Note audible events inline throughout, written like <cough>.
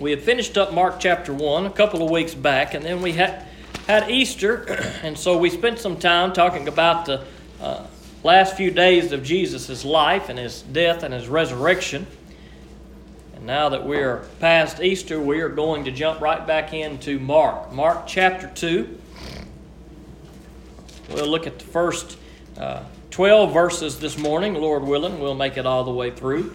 we had finished up Mark chapter 1 a couple of weeks back, and then we had, had Easter, <clears throat> and so we spent some time talking about the uh, last few days of Jesus' life and his death and his resurrection. And now that we're past Easter, we are going to jump right back into Mark. Mark chapter 2. We'll look at the first uh, 12 verses this morning, Lord willing. We'll make it all the way through.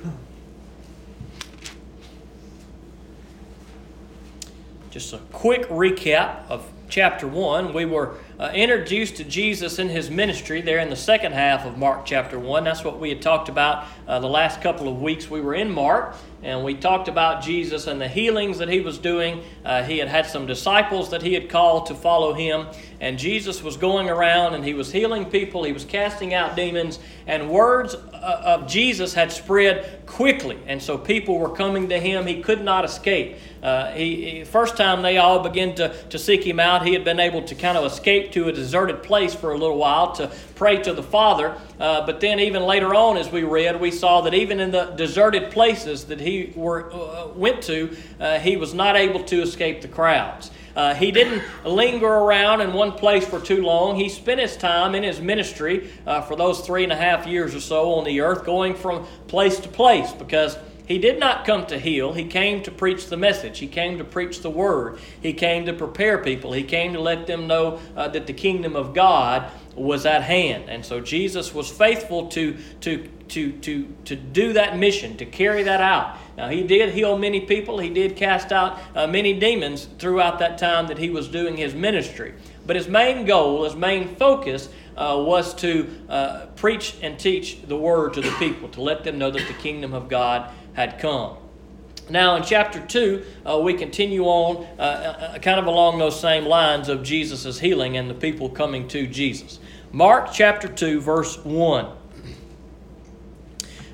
Just a quick recap of chapter 1. We were uh, introduced to Jesus in his ministry there in the second half of Mark chapter 1. That's what we had talked about uh, the last couple of weeks we were in Mark. And we talked about Jesus and the healings that he was doing. Uh, he had had some disciples that he had called to follow him. And Jesus was going around and he was healing people, he was casting out demons, and words uh, of Jesus had spread quickly. And so people were coming to him. He could not escape. Uh, he, he, first time they all began to, to seek him out, he had been able to kind of escape to a deserted place for a little while to pray to the Father. Uh, but then, even later on, as we read, we saw that even in the deserted places that he were, uh, went to, uh, he was not able to escape the crowds. Uh, he didn't linger around in one place for too long. He spent his time in his ministry uh, for those three and a half years or so on the earth, going from place to place because he did not come to heal. He came to preach the message. He came to preach the word. He came to prepare people. He came to let them know uh, that the kingdom of God was at hand. And so Jesus was faithful to, to, to, to, to do that mission, to carry that out. Now, he did heal many people, he did cast out uh, many demons throughout that time that he was doing his ministry. But his main goal, his main focus, uh, was to uh, preach and teach the word to the people, to let them know that the kingdom of God had come. Now, in chapter 2, uh, we continue on uh, uh, kind of along those same lines of Jesus' healing and the people coming to Jesus. Mark chapter 2, verse 1.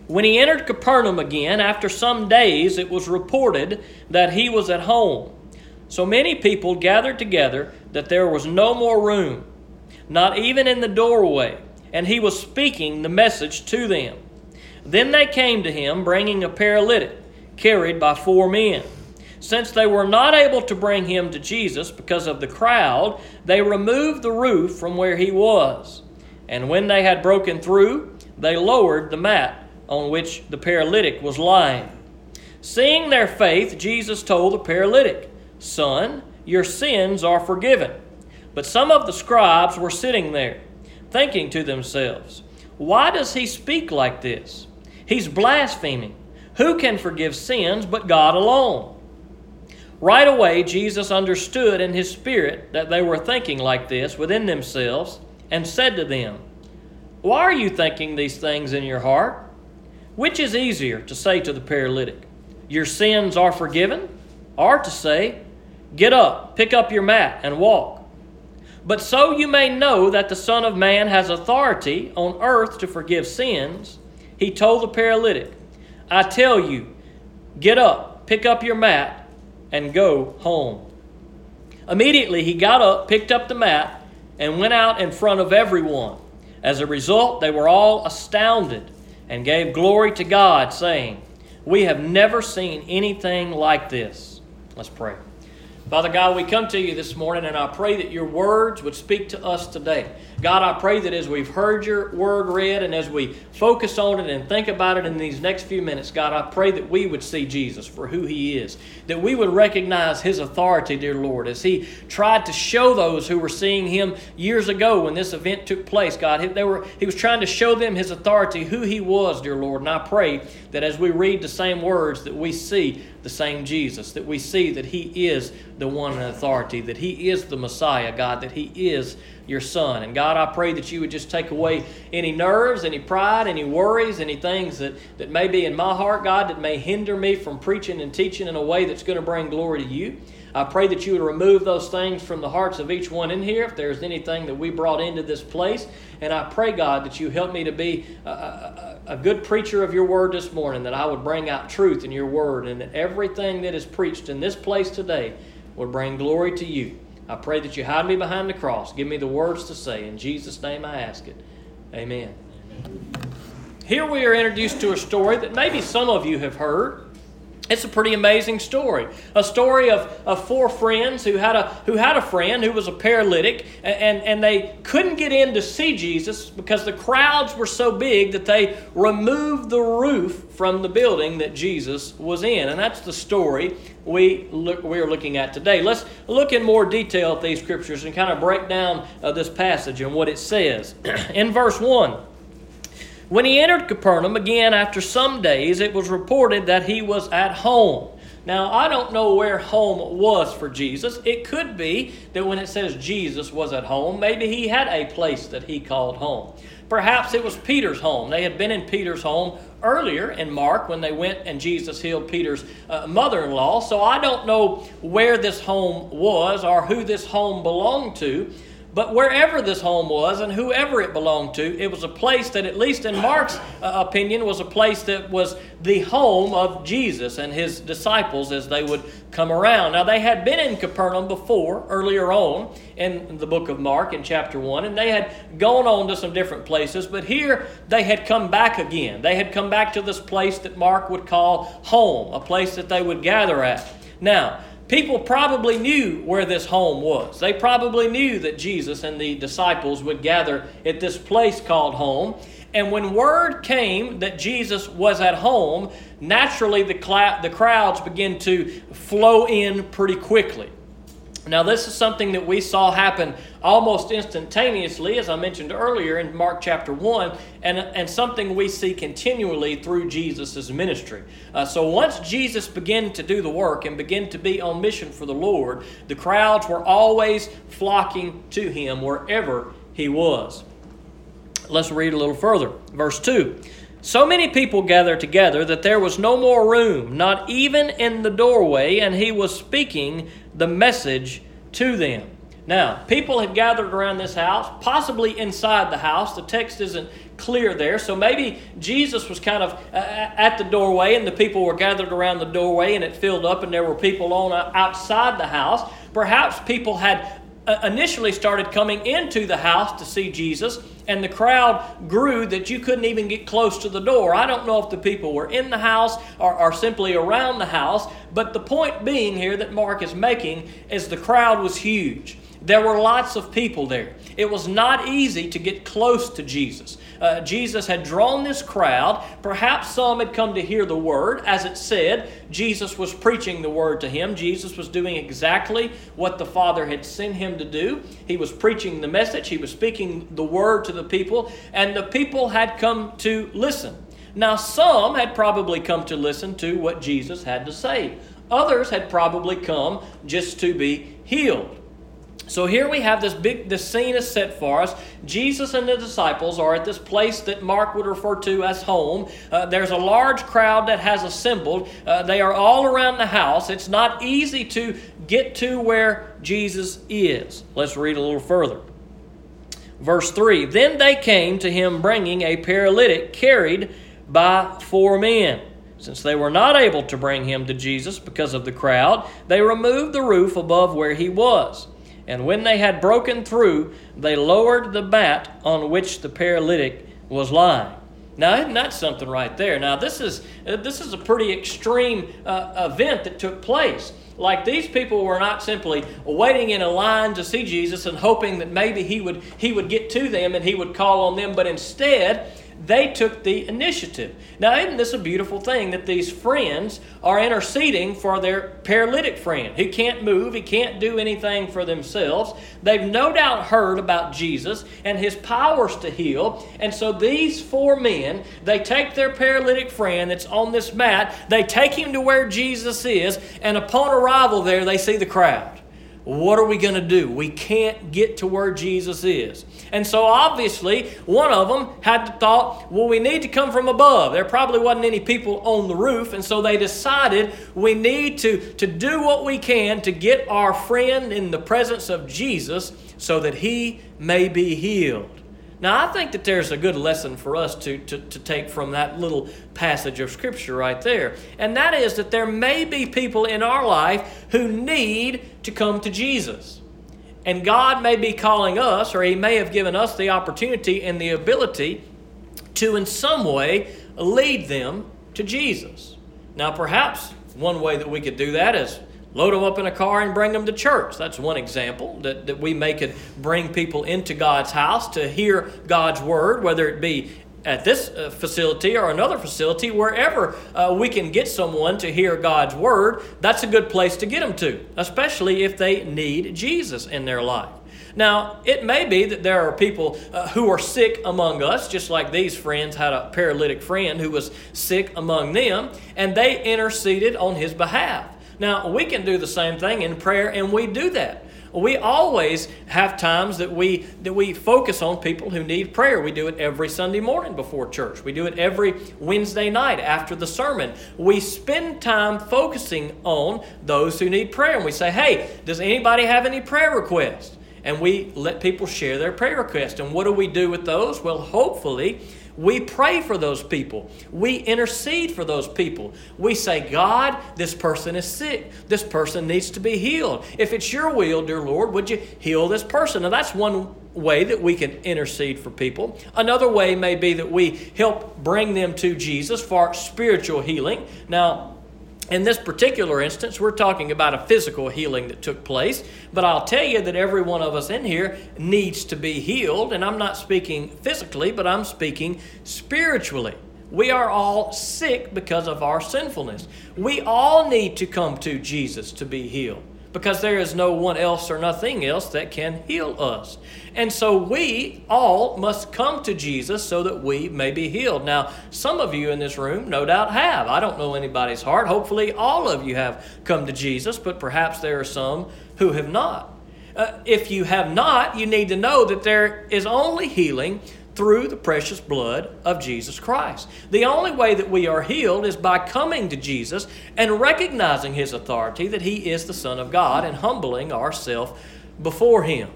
When he entered Capernaum again, after some days, it was reported that he was at home. So many people gathered together that there was no more room, not even in the doorway, and he was speaking the message to them. Then they came to him, bringing a paralytic, carried by four men. Since they were not able to bring him to Jesus because of the crowd, they removed the roof from where he was. And when they had broken through, they lowered the mat on which the paralytic was lying. Seeing their faith, Jesus told the paralytic, Son, your sins are forgiven. But some of the scribes were sitting there, thinking to themselves, Why does he speak like this? He's blaspheming. Who can forgive sins but God alone? Right away, Jesus understood in his spirit that they were thinking like this within themselves and said to them, Why are you thinking these things in your heart? Which is easier to say to the paralytic, Your sins are forgiven, or to say, Get up, pick up your mat, and walk? But so you may know that the Son of Man has authority on earth to forgive sins, he told the paralytic, I tell you, get up, pick up your mat, and go home. Immediately he got up, picked up the mat, and went out in front of everyone. As a result, they were all astounded and gave glory to God, saying, We have never seen anything like this. Let's pray. Father God, we come to you this morning, and I pray that your words would speak to us today. God, I pray that as we've heard your word read and as we focus on it and think about it in these next few minutes, God, I pray that we would see Jesus for who he is, that we would recognize his authority, dear Lord, as he tried to show those who were seeing him years ago when this event took place, God. They were, he was trying to show them his authority, who he was, dear Lord. And I pray that as we read the same words, that we see the same Jesus, that we see that he is the one in authority, that he is the Messiah, God, that he is your son. And God, I pray that you would just take away any nerves, any pride, any worries, any things that, that may be in my heart, God, that may hinder me from preaching and teaching in a way that's going to bring glory to you. I pray that you would remove those things from the hearts of each one in here if there's anything that we brought into this place. And I pray, God, that you help me to be a, a, a, good preacher of your word this morning, that I would bring out truth in your word, and that everything that is preached in this place today would bring glory to you. I pray that you hide me behind the cross. Give me the words to say. In Jesus' name I ask it. Amen. Amen. Here we are introduced to a story that maybe some of you have heard. It's a pretty amazing story. A story of, of four friends who had a who had a friend who was a paralytic and, and they couldn't get in to see Jesus because the crowds were so big that they removed the roof from the building that Jesus was in. And that's the story we look we are looking at today. Let's look in more detail at these scriptures and kind of break down uh, this passage and what it says. <clears throat> in verse 1. When he entered Capernaum again after some days, it was reported that he was at home. Now, I don't know where home was for Jesus. It could be that when it says Jesus was at home, maybe he had a place that he called home. Perhaps it was Peter's home. They had been in Peter's home earlier in Mark when they went and Jesus healed Peter's uh, mother in law. So I don't know where this home was or who this home belonged to. But wherever this home was and whoever it belonged to, it was a place that, at least in Mark's uh, opinion, was a place that was the home of Jesus and his disciples as they would come around. Now, they had been in Capernaum before, earlier on in the book of Mark in chapter 1, and they had gone on to some different places, but here they had come back again. They had come back to this place that Mark would call home, a place that they would gather at. Now, people probably knew where this home was. They probably knew that Jesus and the disciples would gather at this place called home. And when word came that Jesus was at home, naturally the, cl- the crowds began to flow in pretty quickly. Now, this is something that we saw happen almost instantaneously, as I mentioned earlier in Mark chapter 1, and, and something we see continually through Jesus' ministry. Uh, so, once Jesus began to do the work and began to be on mission for the Lord, the crowds were always flocking to him wherever he was. Let's read a little further. Verse 2. So many people gathered together that there was no more room, not even in the doorway, and he was speaking the message to them. Now, people had gathered around this house, possibly inside the house. The text isn't clear there. So maybe Jesus was kind of uh, at the doorway and the people were gathered around the doorway and it filled up and there were people on uh, outside the house. Perhaps people had uh, Uh, initially started coming into the house to see Jesus, and the crowd grew that you couldn't even get close to the door. I don't know if the people were in the house or, or simply around the house, but the point being here that Mark is making is the crowd was huge. There were lots of people there. It was not easy to get close to Jesus. Uh, Jesus had drawn this crowd. Perhaps some had come to hear the word. As it said, Jesus was preaching the word to him. Jesus was doing exactly what the Father had sent him to do. He was preaching the message, he was speaking the word to the people, and the people had come to listen. Now, some had probably come to listen to what Jesus had to say. Others had probably come just to be healed. So here we have this big, the scene is set for us. Jesus and the disciples are at this place that Mark would refer to as home. Uh, there's a large crowd that has assembled. Uh, they are all around the house. It's not easy to get to where Jesus is. Let's read a little further. Verse 3 Then they came to him bringing a paralytic carried by four men. Since they were not able to bring him to Jesus because of the crowd, they removed the roof above where he was. And when they had broken through, they lowered the mat on which the paralytic was lying. Now, isn't that something right there? Now, this is uh, this is a pretty extreme uh, event that took place. Like these people were not simply waiting in a line to see Jesus and hoping that maybe he would he would get to them and he would call on them, but instead they took the initiative. Now, isn't this a beautiful thing that these friends are interceding for their paralytic friend who can't move, he can't do anything for themselves? They've no doubt heard about Jesus and his powers to heal. And so these four men, they take their paralytic friend that's on this mat, they take him to where Jesus is, and upon arrival there, they see the crowd. What are we going to do? We can't get to where Jesus is. And so, obviously, one of them had the thought, well, we need to come from above. There probably wasn't any people on the roof, and so they decided we need to, to do what we can to get our friend in the presence of Jesus so that he may be healed. Now, I think that there's a good lesson for us to, to, to, take from that little passage of Scripture right there. And that is that there may be people in our life who need to come to Jesus. And God may be calling us, or He may have given us the opportunity and the ability to, in some way, lead them to Jesus. Now, perhaps one way that we could do that is load them up in a car and bring them to church. That's one example that, that we may could bring people into God's house to hear God's word, whether it be at this uh, facility or another facility, wherever uh, we can get someone to hear God's word, that's a good place to get them to, especially if they need Jesus in their life. Now, it may be that there are people uh, who are sick among us, just like these friends had a paralytic friend who was sick among them, and they interceded on his behalf. Now, we can do the same thing in prayer, and we do that. We always have times that we that we focus on people who need prayer. We do it every Sunday morning before church. We do it every Wednesday night after the sermon. We spend time focusing on those who need prayer. And we say, "Hey, does anybody have any prayer requests?" And we let people share their prayer requests. And what do we do with those? Well, hopefully, we pray for those people. We intercede for those people. We say, God, this person is sick. This person needs to be healed. If it's your will, dear Lord, would you heal this person? Now, that's one way that we can intercede for people. Another way may be that we help bring them to Jesus for spiritual healing. Now, in this particular instance, we're talking about a physical healing that took place, but I'll tell you that every one of us in here needs to be healed, and I'm not speaking physically, but I'm speaking spiritually. We are all sick because of our sinfulness. We all need to come to Jesus to be healed because there is no one else or nothing else that can heal us. And so we all must come to Jesus so that we may be healed. Now, some of you in this room no doubt have. I don't know anybody's heart. Hopefully, all of you have come to Jesus, but perhaps there are some who have not. Uh, if you have not, you need to know that there is only healing through the precious blood of Jesus Christ. The only way that we are healed is by coming to Jesus and recognizing his authority that he is the Son of God and humbling ourselves before him.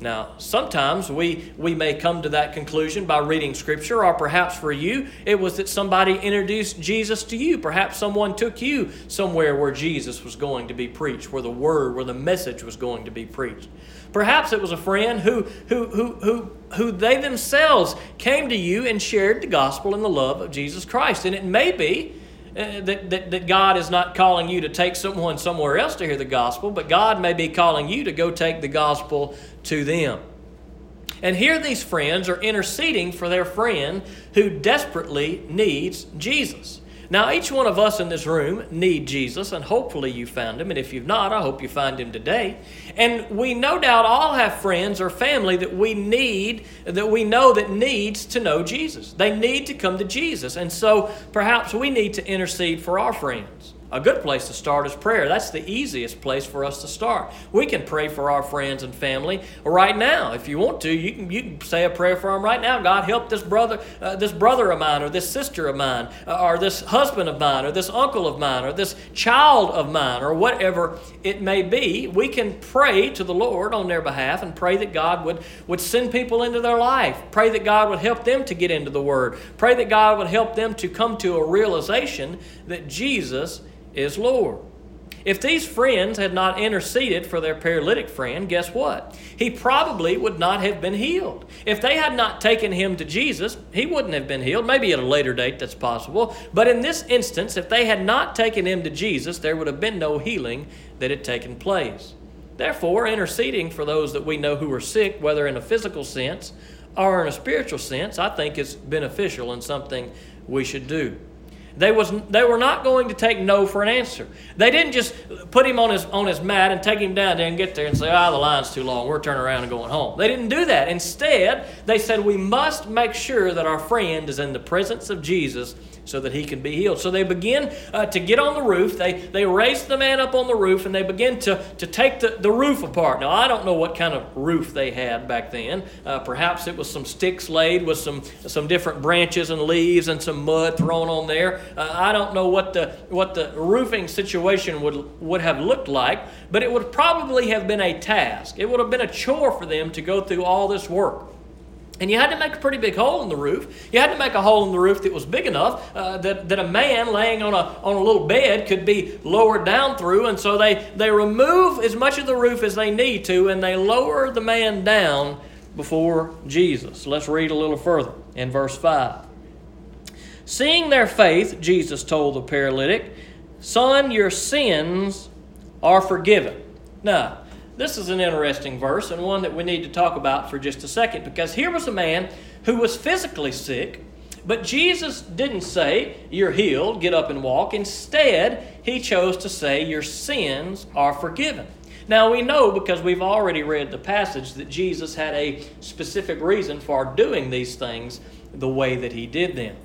Now, sometimes we, we may come to that conclusion by reading Scripture, or perhaps for you, it was that somebody introduced Jesus to you. Perhaps someone took you somewhere where Jesus was going to be preached, where the Word, where the message was going to be preached. Perhaps it was a friend who, who, who, who, who they themselves came to you and shared the gospel and the love of Jesus Christ. And it may be uh, that, that, that God is not calling you to take someone somewhere else to hear the gospel, but God may be calling you to go take the gospel to them. And here these friends are interceding for their friend who desperately needs Jesus. Now, each one of us in this room need Jesus, and hopefully you found him. And if you've not, I hope you find him today. And we no doubt all have friends or family that we need, that we know that needs to know Jesus. They need to come to Jesus. And so perhaps we need to intercede for our friends a good place to start is prayer. That's the easiest place for us to start. We can pray for our friends and family right now. If you want to, you can, you can say a prayer for them right now. God, help this brother, uh, this brother of mine, or this sister of mine, uh, or this husband of mine, or this uncle of mine, or this child of mine, or whatever it may be. We can pray to the Lord on their behalf and pray that God would, would send people into their life. Pray that God would help them to get into the Word. Pray that God would help them to come to a realization that Jesus is Lord. If these friends had not interceded for their paralytic friend, guess what? He probably would not have been healed. If they had not taken him to Jesus, he wouldn't have been healed. Maybe at a later date, that's possible. But in this instance, if they had not taken him to Jesus, there would have been no healing that had taken place. Therefore, interceding for those that we know who are sick, whether in a physical sense or in a spiritual sense, I think is beneficial and something we should do. They, was, they were not going to take no for an answer. They didn't just put him on his, on his mat and take him down there and get there and say, ah, oh, the line's too long. We're turning around and going home. They didn't do that. Instead, they said, we must make sure that our friend is in the presence of Jesus so that he can be healed. So they begin uh, to get on the roof. They, they raise the man up on the roof and they begin to, to take the, the roof apart. Now, I don't know what kind of roof they had back then. Uh, perhaps it was some sticks laid with some, some different branches and leaves and some mud thrown on there. Uh, I don't know what the, what the roofing situation would, would have looked like, but it would probably have been a task. It would have been a chore for them to go through all this work. And you had to make a pretty big hole in the roof. You had to make a hole in the roof that was big enough uh, that, that a man laying on a, on a little bed could be lowered down through. And so they, they remove as much of the roof as they need to and they lower the man down before Jesus. Let's read a little further in verse 5. Seeing their faith, Jesus told the paralytic, Son, your sins are forgiven. Now, this is an interesting verse and one that we need to talk about for just a second because here was a man who was physically sick, but Jesus didn't say, You're healed, get up and walk. Instead, he chose to say, Your sins are forgiven. Now we know because we've already read the passage that Jesus had a specific reason for doing these things the way that he did them.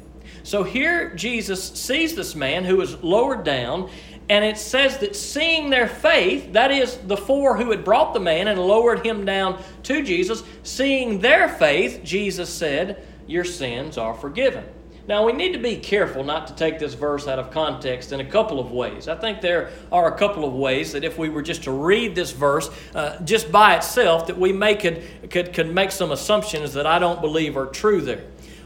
So here Jesus sees this man who is lowered down, and it says that seeing their faith, that is, the four who had brought the man and lowered him down to Jesus, seeing their faith, Jesus said, Your sins are forgiven. Now, we need to be careful not to take this verse out of context in a couple of ways. I think there are a couple of ways that if we were just to read this verse uh, just by itself, that we may could, could, could make some assumptions that I don't believe are true there.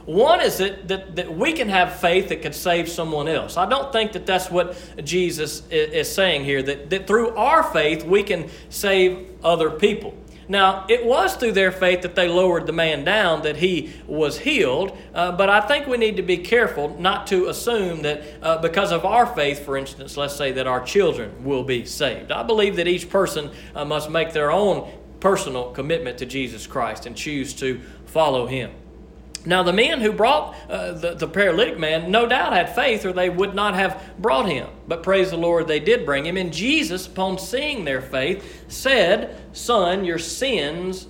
One is that, that, that we can have faith that could save someone else. I don't think that that's what Jesus is, is saying here, that, that through our faith we can save other people. Now, it was through their faith that they lowered the man down that he was healed, uh, but I think we need to be careful not to assume that uh, because of our faith, for instance, let's say that our children will be saved. I believe that each person uh, must make their own personal commitment to Jesus Christ and choose to follow him. Now, the men who brought uh, the, the paralytic man no doubt had faith, or they would not have brought him. But praise the Lord, they did bring him. And Jesus, upon seeing their faith, said, Son, your sins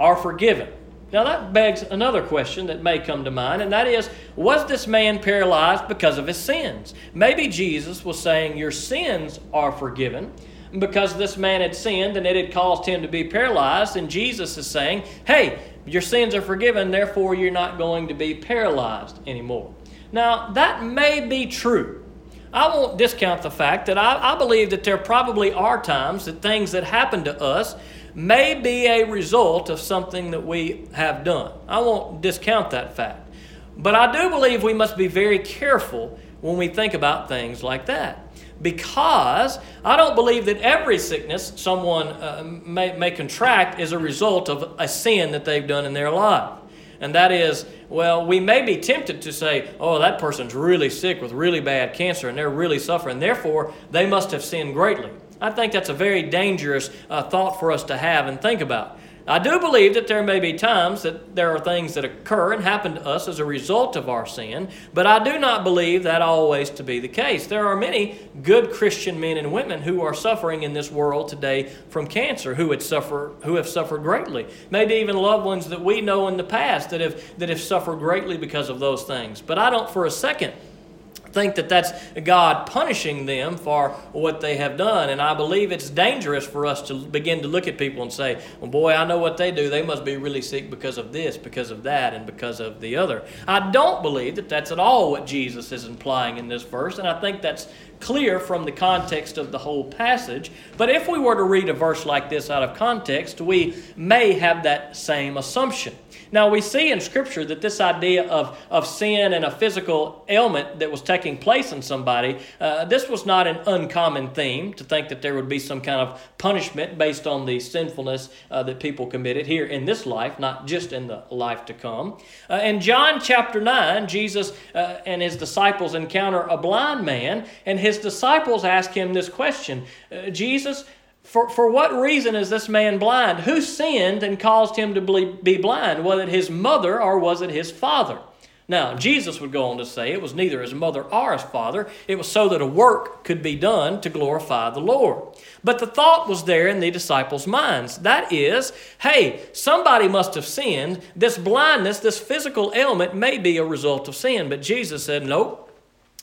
are forgiven. Now, that begs another question that may come to mind, and that is Was this man paralyzed because of his sins? Maybe Jesus was saying, Your sins are forgiven because this man had sinned and it had caused him to be paralyzed. And Jesus is saying, Hey, your sins are forgiven, therefore you're not going to be paralyzed anymore. Now, that may be true. I won't discount the fact that I, I, believe that there probably are times that things that happen to us may be a result of something that we have done. I won't discount that fact. But I do believe we must be very careful when we think about things like that because I don't believe that every sickness someone uh, may, may contract is a result of a sin that they've done in their life. And that is, well, we may be tempted to say, oh, that person's really sick with really bad cancer and they're really suffering. Therefore, they must have sinned greatly. I think that's a very dangerous uh, thought for us to have and think about. I do believe that there may be times that there are things that occur and happen to us as a result of our sin, but I do not believe that always to be the case. There are many good Christian men and women who are suffering in this world today from cancer, who suffer, who have suffered greatly. Maybe even loved ones that we know in the past that have that have suffered greatly because of those things. But I don't for a second think that that's God punishing them for what they have done. And I believe it's dangerous for us to begin to look at people and say, well, boy, I know what they do. They must be really sick because of this, because of that, and because of the other. I don't believe that that's at all what Jesus is implying in this verse. And I think that's clear from the context of the whole passage. But if we were to read a verse like this out of context, we may have that same assumption. Now, we see in Scripture that this idea of, of sin and a physical ailment that was taking place in somebody, uh, this was not an uncommon theme to think that there would be some kind of punishment based on the sinfulness uh, that people committed here in this life, not just in the life to come. Uh, in John chapter 9, Jesus uh, and his disciples encounter a blind man, and his disciples ask him this question uh, Jesus, for, for what reason is this man blind? Who sinned and caused him to be blind? Was it his mother or was it his father? Now, Jesus would go on to say it was neither his mother or his father. It was so that a work could be done to glorify the Lord. But the thought was there in the disciples' minds. That is, hey, somebody must have sinned. This blindness, this physical ailment may be a result of sin. But Jesus said, nope.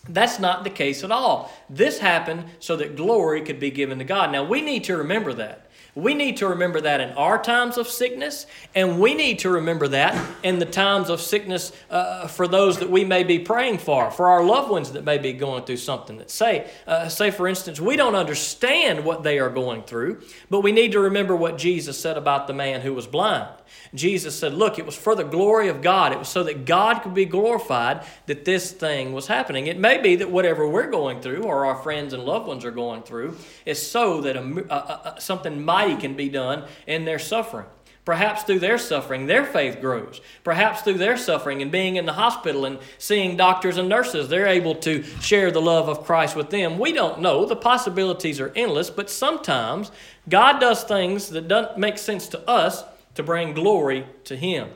That's not the case at all. This happened so that glory could be given to God. Now, we need to remember that. We need to remember that in our times of sickness, and we need to remember that in the times of sickness uh, for those that we may be praying for, for our loved ones that may be going through something. That say, uh, say for instance, we don't understand what they are going through, but we need to remember what Jesus said about the man who was blind. Jesus said, Look, it was for the glory of God. It was so that God could be glorified that this thing was happening. It may be that whatever we're going through or our friends and loved ones are going through is so that a, a, a, something mighty can be done in their suffering. Perhaps through their suffering, their faith grows. Perhaps through their suffering and being in the hospital and seeing doctors and nurses, they're able to share the love of Christ with them. We don't know. The possibilities are endless, but sometimes God does things that don't make sense to us to bring glory to Him.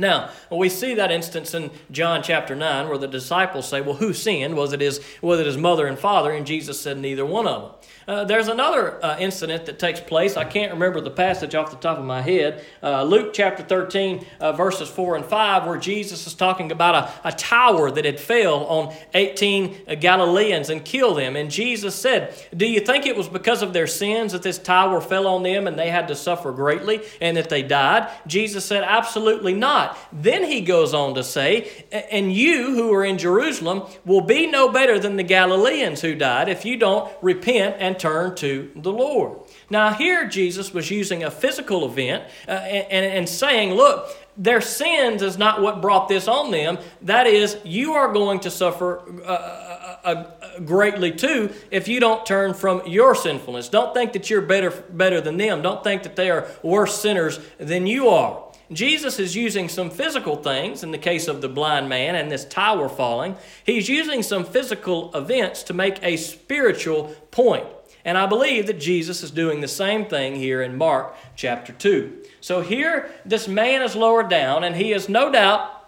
Now, we see that instance in John chapter 9 where the disciples say, Well, who sinned? Was it his, was it his mother and father? And Jesus said, Neither one of them. Uh, there's another uh, incident that takes place. I can't remember the passage off the top of my head. Uh, Luke chapter 13, uh, verses 4 and 5, where Jesus is talking about a, a tower that had fell on 18 Galileans and killed them. And Jesus said, Do you think it was because of their sins that this tower fell on them and they had to suffer greatly and that they died? Jesus said, Absolutely not. Then he goes on to say, And you who are in Jerusalem will be no better than the Galileans who died if you don't repent and turn to the Lord. Now, here Jesus was using a physical event uh, and, and saying, look, their sins is not what brought this on them. That is, you are going to suffer uh, uh, uh, greatly too if you don't turn from your sinfulness. Don't think that you're better, better than them. Don't think that they are worse sinners than you are. Jesus is using some physical things in the case of the blind man and this tower falling. He's using some physical events to make a spiritual point. And I believe that Jesus is doing the same thing here in Mark chapter 2. So here, this man is lowered down, and he is no doubt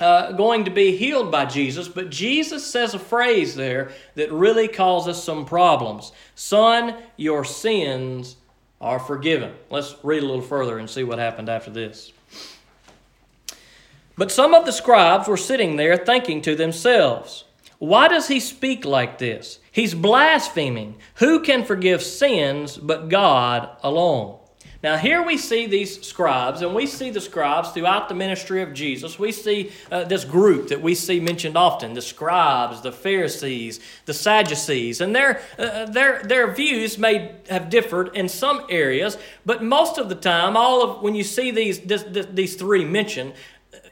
uh, going to be healed by Jesus, but Jesus says a phrase there that really causes some problems. Son, your sins are forgiven. Let's read a little further and see what happened after this. But some of the scribes were sitting there thinking to themselves, Why does he speak like this? He's blaspheming. Who can forgive sins but God alone? Now, here we see these scribes, and we see the scribes throughout the ministry of Jesus. We see uh, this group that we see mentioned often the scribes, the Pharisees, the Sadducees, and their, uh, their, their views may have differed in some areas, but most of the time, all of when you see these, this, this, these three mentioned,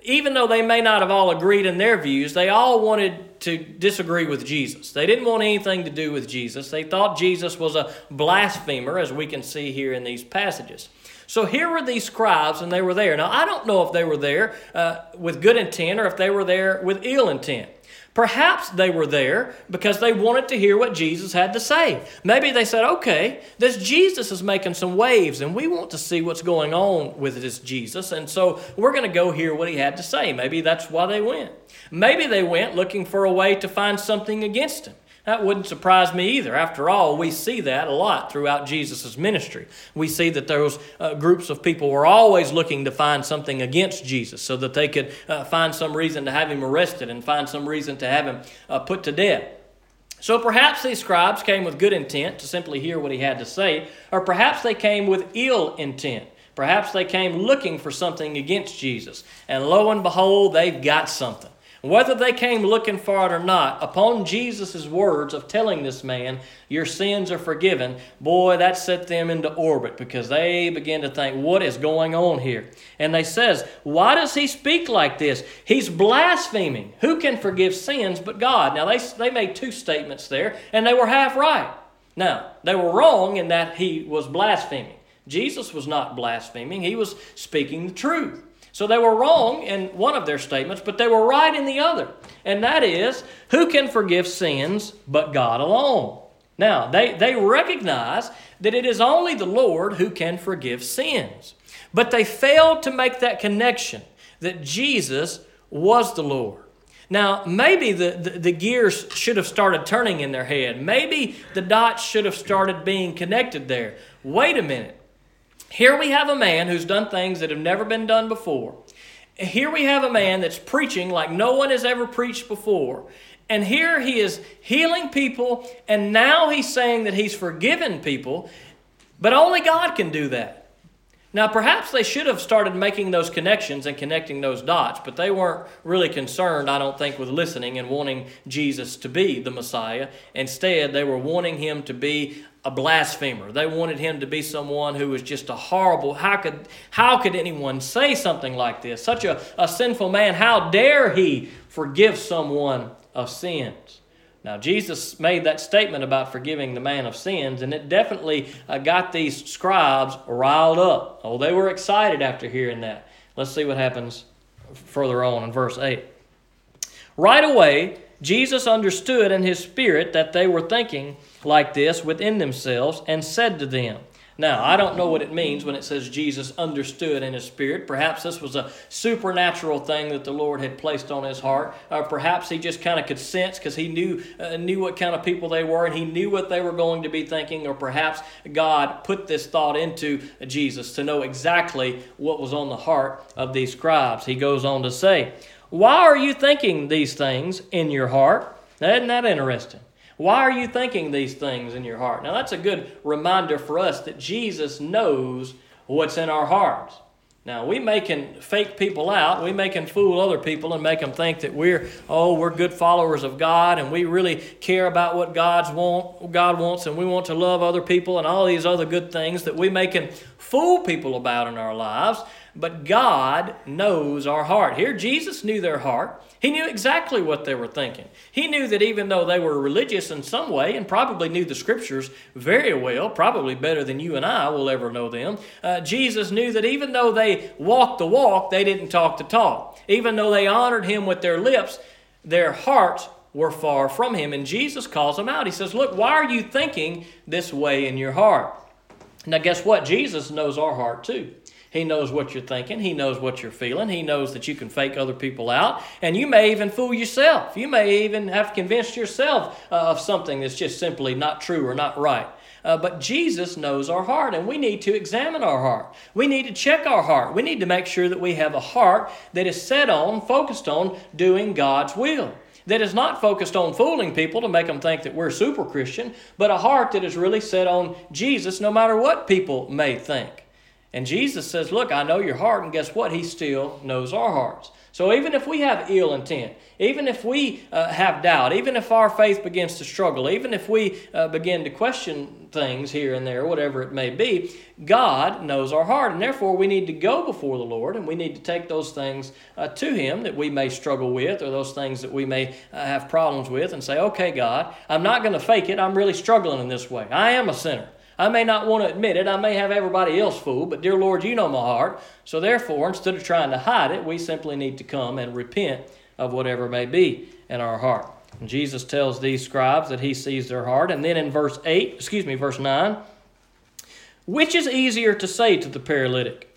even though they may not have all agreed in their views, they all wanted to disagree with Jesus. They didn't want anything to do with Jesus. They thought Jesus was a blasphemer, as we can see here in these passages. So here were these scribes, and they were there. Now, I don't know if they were there uh, with good intent or if they were there with ill intent. Perhaps they were there because they wanted to hear what Jesus had to say. Maybe they said, okay, this Jesus is making some waves and we want to see what's going on with this Jesus. And so we're going to go hear what he had to say. Maybe that's why they went. Maybe they went looking for a way to find something against him. That wouldn't surprise me either. After all, we see that a lot throughout Jesus' ministry. We see that those uh, groups of people were always looking to find something against Jesus so that they could uh, find some reason to have him arrested and find some reason to have him uh, put to death. So perhaps these scribes came with good intent to simply hear what he had to say, or perhaps they came with ill intent. Perhaps they came looking for something against Jesus. And lo and behold, they've got something. Whether they came looking for it or not, upon Jesus' words of telling this man, Your sins are forgiven, boy, that set them into orbit because they began to think, What is going on here? And they says, Why does he speak like this? He's blaspheming. Who can forgive sins but God? Now, they, they made two statements there, and they were half right. Now, they were wrong in that he was blaspheming. Jesus was not blaspheming, he was speaking the truth. So they were wrong in one of their statements, but they were right in the other. And that is, who can forgive sins but God alone? Now, they, they recognize that it is only the Lord who can forgive sins. But they failed to make that connection that Jesus was the Lord. Now, maybe the, the, the, gears should have started turning in their head. Maybe the dots should have started being connected there. Wait a minute. Here we have a man who's done things that have never been done before. Here we have a man that's preaching like no one has ever preached before. And here he is healing people, and now he's saying that he's forgiven people, but only God can do that. Now, perhaps they should have started making those connections and connecting those dots, but they weren't really concerned, I don't think, with listening and wanting Jesus to be the Messiah. Instead, they were wanting him to be a blasphemer. They wanted him to be someone who was just a horrible. How could, how could anyone say something like this? Such a, a sinful man. How dare he forgive someone of sins? Now, Jesus made that statement about forgiving the man of sins, and it definitely uh, got these scribes riled up. Oh, they were excited after hearing that. Let's see what happens further on in verse 8. Right away, Jesus understood in his spirit that they were thinking like this within themselves and said to them, now, I don't know what it means when it says Jesus understood in his spirit. Perhaps this was a supernatural thing that the Lord had placed on his heart. Or perhaps he just kind of could sense because he knew, uh, knew what kind of people they were and he knew what they were going to be thinking. Or perhaps God put this thought into Jesus to know exactly what was on the heart of these scribes. He goes on to say, Why are you thinking these things in your heart? Isn't that interesting? Why are you thinking these things in your heart? Now, that's a good reminder for us that Jesus knows what's in our hearts. Now, we making fake people out. We making fool other people and make them think that we're, oh, we're good followers of God and we really care about what God's want, God wants and we want to love other people and all these other good things that we making fool people about in our lives. But God knows our heart. Here, Jesus knew their heart. He knew exactly what they were thinking. He knew that even though they were religious in some way and probably knew the scriptures very well, probably better than you and I will ever know them, uh, Jesus knew that even though they walked the walk, they didn't talk the talk. Even though they honored him with their lips, their hearts were far from him. And Jesus calls them out. He says, Look, why are you thinking this way in your heart? Now, guess what? Jesus knows our heart too. He knows what you're thinking. He knows what you're feeling. He knows that you can fake other people out. And you may even fool yourself. You may even have convinced yourself uh, of something that's just simply not true or not right. Uh, but Jesus knows our heart, and we need to examine our heart. We need to check our heart. We need to make sure that we have a heart that is set on, focused on doing God's will that is not focused on fooling people to make them think that we're super Christian, but a heart that is really set on Jesus no matter what people may think. And Jesus says, Look, I know your heart, and guess what? He still knows our hearts. So even if we have ill intent, even if we uh, have doubt, even if our faith begins to struggle, even if we uh, begin to question things here and there, whatever it may be, God knows our heart. And therefore, we need to go before the Lord and we need to take those things uh, to Him that we may struggle with or those things that we may uh, have problems with and say, okay, God, I'm not going to fake it. I'm really struggling in this way. I am a sinner. I may not want to admit it. I may have everybody else fooled, but dear Lord, you know my heart. So therefore, instead of trying to hide it, we simply need to come and repent of whatever may be in our heart. And Jesus tells these scribes that he sees their heart. And then in verse 8, excuse me, verse 9, which is easier to say to the paralytic?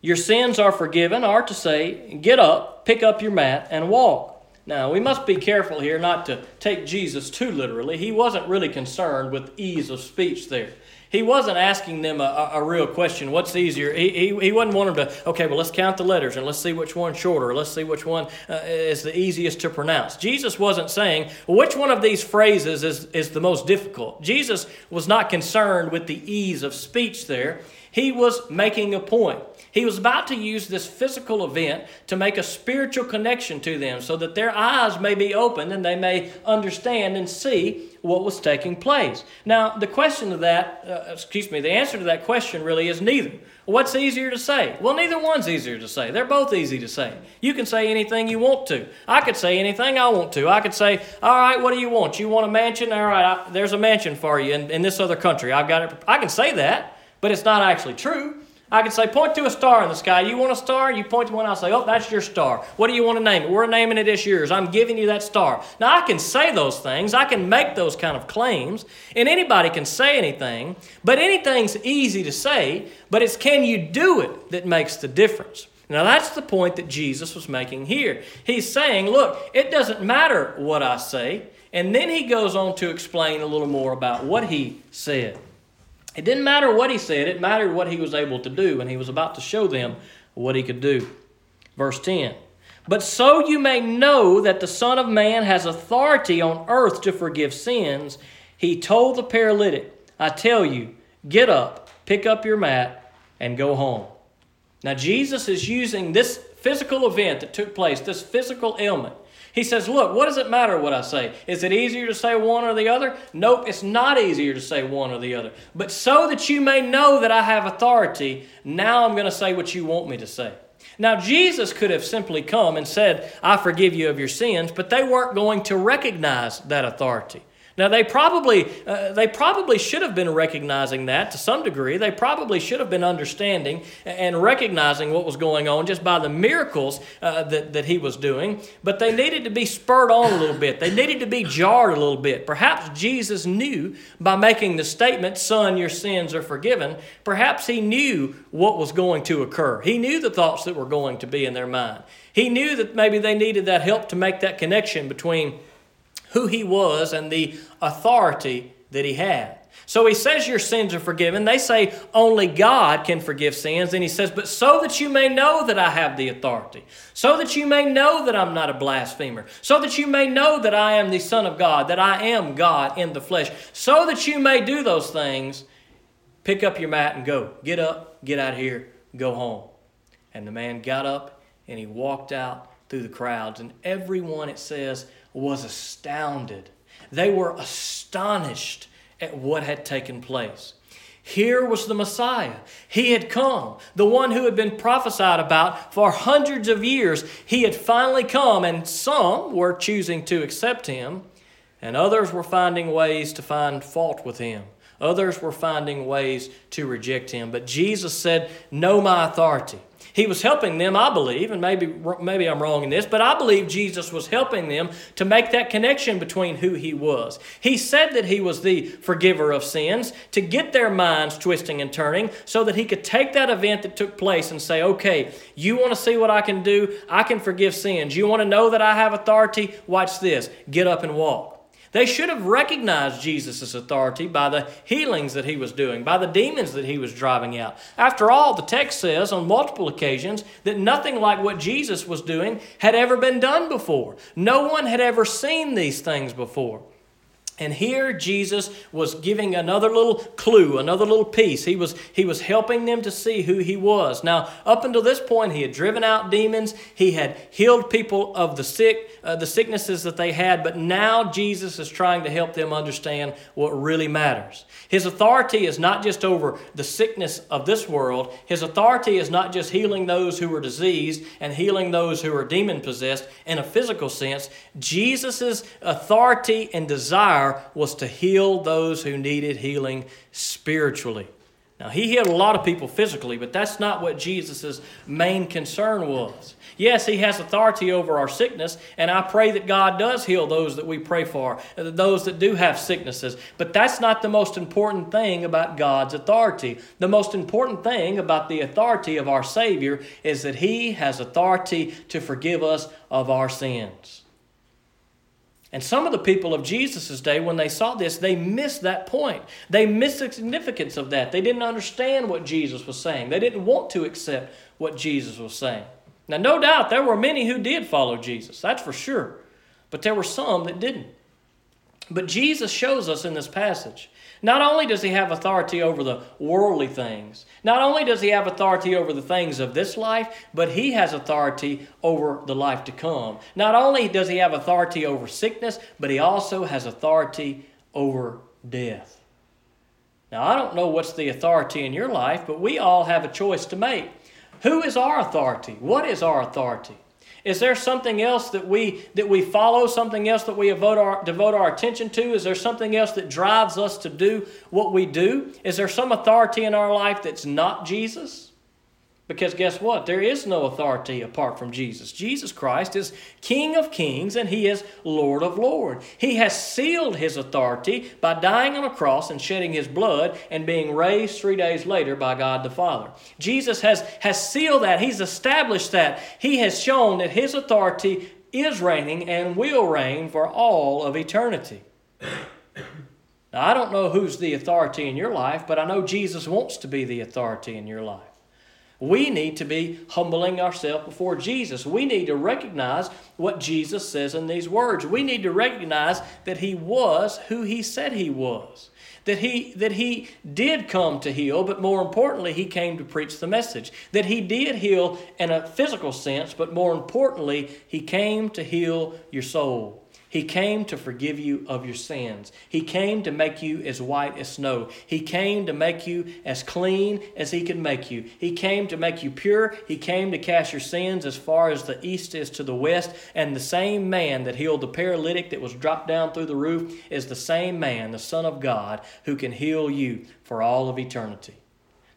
Your sins are forgiven, or to say, Get up, pick up your mat, and walk. Now, we must be careful here not to take Jesus too literally. He wasn't really concerned with ease of speech there. He wasn't asking them a, a, real question what's easier? He, he, he wasn't wanting to, okay, well, let's count the letters and let's see which one's shorter. Let's see which one uh, is the easiest to pronounce. Jesus wasn't saying, well, which one of these phrases is, is the most difficult? Jesus was not concerned with the ease of speech there. He was making a point. He was about to use this physical event to make a spiritual connection to them so that their eyes may be opened and they may understand and see what was taking place. Now, the question to that, uh, excuse me, the answer to that question really is neither. What's easier to say? Well, neither one's easier to say. They're both easy to say. You can say anything you want to. I could say anything I want to. I could say, all right, what do you want? You want a mansion? All right, I, there's a mansion for you in, in this other country. I've got it. I can say that, but it's not actually true. I can say, point to a star in the sky. You want a star? You point to one, I'll say, oh, that's your star. What do you want to name it? We're naming it as yours. I'm giving you that star. Now, I can say those things. I can make those kind of claims. And anybody can say anything. But anything's easy to say, but it's can you do it that makes the difference. Now, that's the point that Jesus was making here. He's saying, look, it doesn't matter what I say. And then he goes on to explain a little more about what he said. It didn't matter what he said, it mattered what he was able to do, and he was about to show them what he could do. Verse 10 But so you may know that the Son of Man has authority on earth to forgive sins, he told the paralytic, I tell you, get up, pick up your mat, and go home. Now, Jesus is using this physical event that took place, this physical ailment, he says, Look, what does it matter what I say? Is it easier to say one or the other? Nope, it's not easier to say one or the other. But so that you may know that I have authority, now I'm going to say what you want me to say. Now, Jesus could have simply come and said, I forgive you of your sins, but they weren't going to recognize that authority. Now they probably uh, they probably should have been recognizing that to some degree. They probably should have been understanding and recognizing what was going on just by the miracles uh, that, that he was doing. But they needed to be spurred on a little bit. They needed to be jarred a little bit. Perhaps Jesus knew by making the statement, "Son, your sins are forgiven." Perhaps he knew what was going to occur. He knew the thoughts that were going to be in their mind. He knew that maybe they needed that help to make that connection between who he was and the authority that he had. So he says, Your sins are forgiven. They say, Only God can forgive sins. And he says, But so that you may know that I have the authority, so that you may know that I'm not a blasphemer, so that you may know that I am the Son of God, that I am God in the flesh, so that you may do those things, pick up your mat and go. Get up, get out of here, go home. And the man got up and he walked out through the crowds. And everyone, it says, was astounded. They were astonished at what had taken place. Here was the Messiah. He had come, the one who had been prophesied about for hundreds of years. He had finally come, and some were choosing to accept him, and others were finding ways to find fault with him. Others were finding ways to reject him. But Jesus said, Know my authority. He was helping them, I believe, and maybe, maybe I'm wrong in this, but I believe Jesus was helping them to make that connection between who he was. He said that he was the forgiver of sins to get their minds twisting and turning so that he could take that event that took place and say, okay, you want to see what I can do? I can forgive sins. You want to know that I have authority? Watch this. Get up and walk. They should have recognized Jesus' authority by the healings that he was doing, by the demons that he was driving out. After all, the text says on multiple occasions that nothing like what Jesus was doing had ever been done before. No one had ever seen these things before. And here Jesus was giving another little clue, another little piece. He was, he was helping them to see who he was. Now, up until this point, he had driven out demons, he had healed people of the sick, uh, the sicknesses that they had, but now Jesus is trying to help them understand what really matters. His authority is not just over the sickness of this world, his authority is not just healing those who are diseased and healing those who are demon possessed in a physical sense. Jesus' authority and desire was to heal those who needed healing spiritually. Now, he healed a lot of people physically, but that's not what Jesus' main concern was. Yes, he has authority over our sickness, and I pray that God does heal those that we pray for, uh, those that do have sicknesses. But that's not the most important thing about God's authority. The most important thing about the authority of our Savior is that he has authority to forgive us of our sins. And some of the people of Jesus' day, when they saw this, they missed that point. They missed the significance of that. They didn't understand what Jesus was saying. They didn't want to accept what Jesus was saying. Now, no doubt there were many who did follow Jesus, that's for sure. But there were some that didn't. But Jesus shows us in this passage not only does he have authority over the worldly things, not only does he have authority over the things of this life, but he has authority over the life to come. Not only does he have authority over sickness, but he also has authority over death. Now, I don't know what's the authority in your life, but we all have a choice to make. Who is our authority? What is our authority? Is there something else that we that we follow, something else that we devote our, devote our attention to? Is there something else that drives us to do what we do? Is there some authority in our life that's not Jesus? Because guess what? There is no authority apart from Jesus. Jesus Christ is King of kings and He is Lord of lords. He has sealed His authority by dying on a cross and shedding His blood and being raised three days later by God the Father. Jesus has, has sealed that. He's established that. He has shown that His authority is reigning and will reign for all of eternity. Now, I don't know who's the authority in your life, but I know Jesus wants to be the authority in your life. We need to be humbling ourselves before Jesus. We need to recognize what Jesus says in these words. We need to recognize that He was who He said He was. That he, that he did come to heal, but more importantly, he came to preach the message. That he did heal in a physical sense, but more importantly, he came to heal your soul. He came to forgive you of your sins. He came to make you as white as snow. He came to make you as clean as He could make you. He came to make you pure. He came to cast your sins as far as the east is to the west. And the same man that healed the paralytic that was dropped down through the roof is the same man, the Son of God, who can heal you for all of eternity.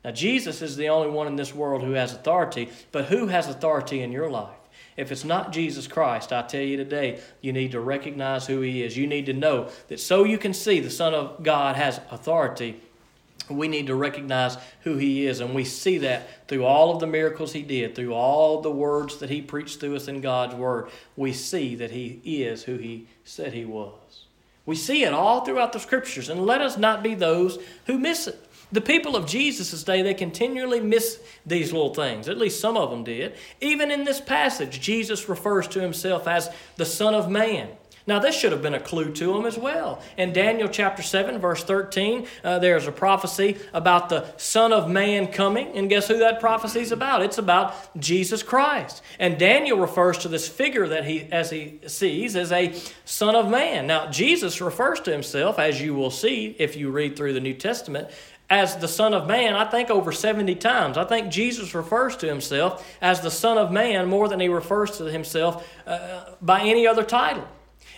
Now, Jesus is the only one in this world who has authority, but who has authority in your life? If it's not Jesus Christ, I tell you today, you need to recognize who He is. You need to know that so you can see the Son of God has authority, we need to recognize who He is. And we see that through all of the miracles He did, through all the words that He preached through us in God's Word. We see that He is who He said He was. We see it all throughout the Scriptures, and let us not be those who miss it. The people of Jesus' day, they continually miss these little things. At least some of them did. Even in this passage, Jesus refers to himself as the Son of Man. Now, this should have been a clue to them as well. In Daniel chapter 7, verse 13, uh, there's a prophecy about the Son of Man coming. And guess who that prophecy is about? It's about Jesus Christ. And Daniel refers to this figure that he, as he sees, as a Son of Man. Now, Jesus refers to himself, as you will see if you read through the New Testament, as the Son of Man, I think over 70 times. I think Jesus refers to himself as the Son of Man more than he refers to himself uh, by any other title.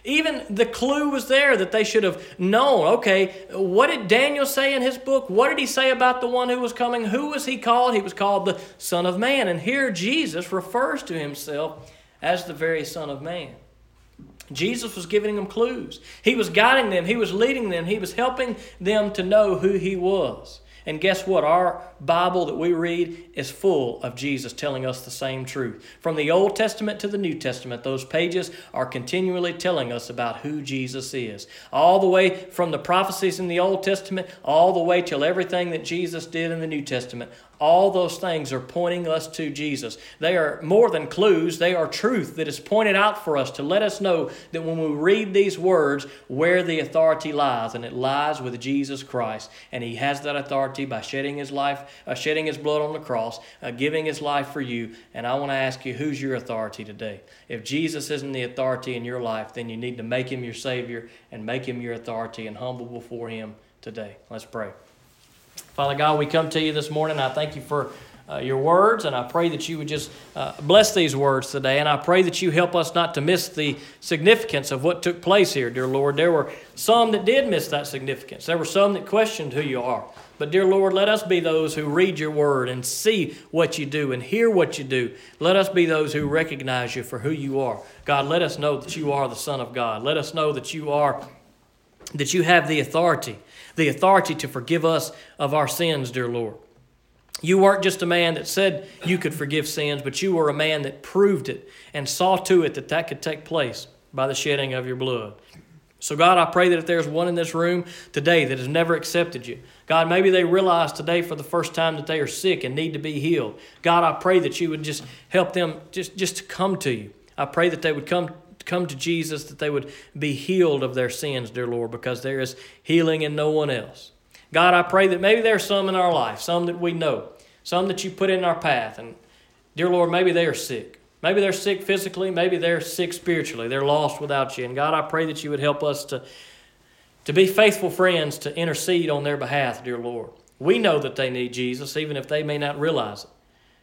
Even the clue was there that they should have known okay, what did Daniel say in his book? What did he say about the one who was coming? Who was he called? He was called the Son of Man. And here Jesus refers to himself as the very Son of Man. Jesus was giving them clues. He was guiding them, He was leading them, He was helping them to know who He was. And guess what? Our Bible that we read is full of Jesus telling us the same truth. From the Old Testament to the New Testament, those pages are continually telling us about who Jesus is. All the way from the prophecies in the Old Testament, all the way till everything that Jesus did in the New Testament, all those things are pointing us to Jesus. They are more than clues, they are truth that is pointed out for us to let us know that when we read these words, where the authority lies, and it lies with Jesus Christ. And He has that authority by shedding His life, uh, shedding His blood on the cross, uh, giving His life for you. And I want to ask you, who's your authority today? If Jesus isn't the authority in your life, then you need to make Him your Savior and make Him your authority and humble before Him today. Let's pray. Father God, we come to you this morning. I thank you for uh, your words, and I pray that you would just uh, bless these words today. And I pray that you help us not to miss the significance of what took place here, dear Lord. There were some that did miss that significance, there were some that questioned who you are. But, dear Lord, let us be those who read your word and see what you do and hear what you do. Let us be those who recognize you for who you are. God, let us know that you are the Son of God. Let us know that you are, that you have the authority the authority to forgive us of our sins, dear Lord. You weren't just a man that said you could forgive sins, but you were a man that proved it and saw to it that that could take place by the shedding of your blood. So, God, I pray that if there's one in this room today that has never accepted you, God, maybe they realize today for the first time that they are sick and need to be healed. God, I pray that you would just help them just, just to come to you. I pray that they would come come to Jesus, that they would be healed of their sins, dear Lord, because there is healing in no one else. God, I pray that maybe there's some in our life, some that we know, some that you put in our path. And dear Lord, maybe they are sick. Maybe they're sick physically, maybe they're sick spiritually. They're lost without you. And God, I pray that you would help us to, to be faithful friends to intercede on their behalf, dear Lord. We know that they need Jesus, even if they may not realize it.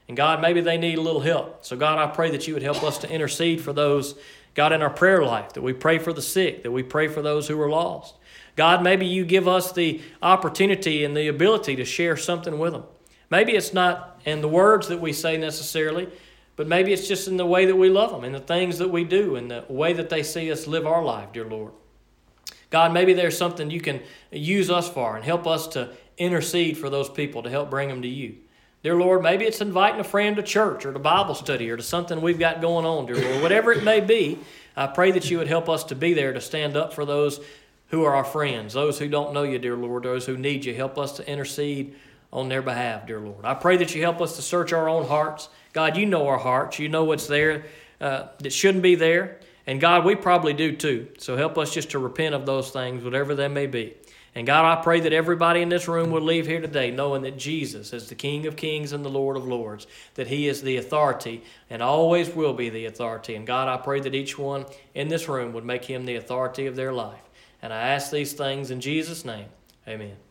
And God, maybe they need a little help. So, God, I pray that you would help us to intercede for those God, in our prayer life, that we pray for the sick, that we pray for those who are lost. God, maybe you give us the opportunity and the ability to share something with them. Maybe it's not in the words that we say necessarily, but maybe it's just in the way that we love them, in the things that we do, in the way that they see us live our life, dear Lord. God, maybe there's something you can use us for and help us to intercede for those people to help bring them to you. Dear Lord, maybe it's inviting a friend to church or to Bible study or to something we've got going on, dear Lord. Whatever it may be, I pray that you would help us to be there to stand up for those who are our friends, those who don't know you, dear Lord, those who need you. Help us to intercede on their behalf, dear Lord. I pray that you help us to search our own hearts. God, you know our hearts. You know what's there uh, that shouldn't be there. And God, we probably do too. So help us just to repent of those things, whatever they may be. And God, I pray that everybody in this room will leave here today knowing that Jesus is the King of kings and the Lord of lords, that He is the authority and always will be the authority. And God, I pray that each one in this room would make Him the authority of their life. And I ask these things in Jesus' name. Amen.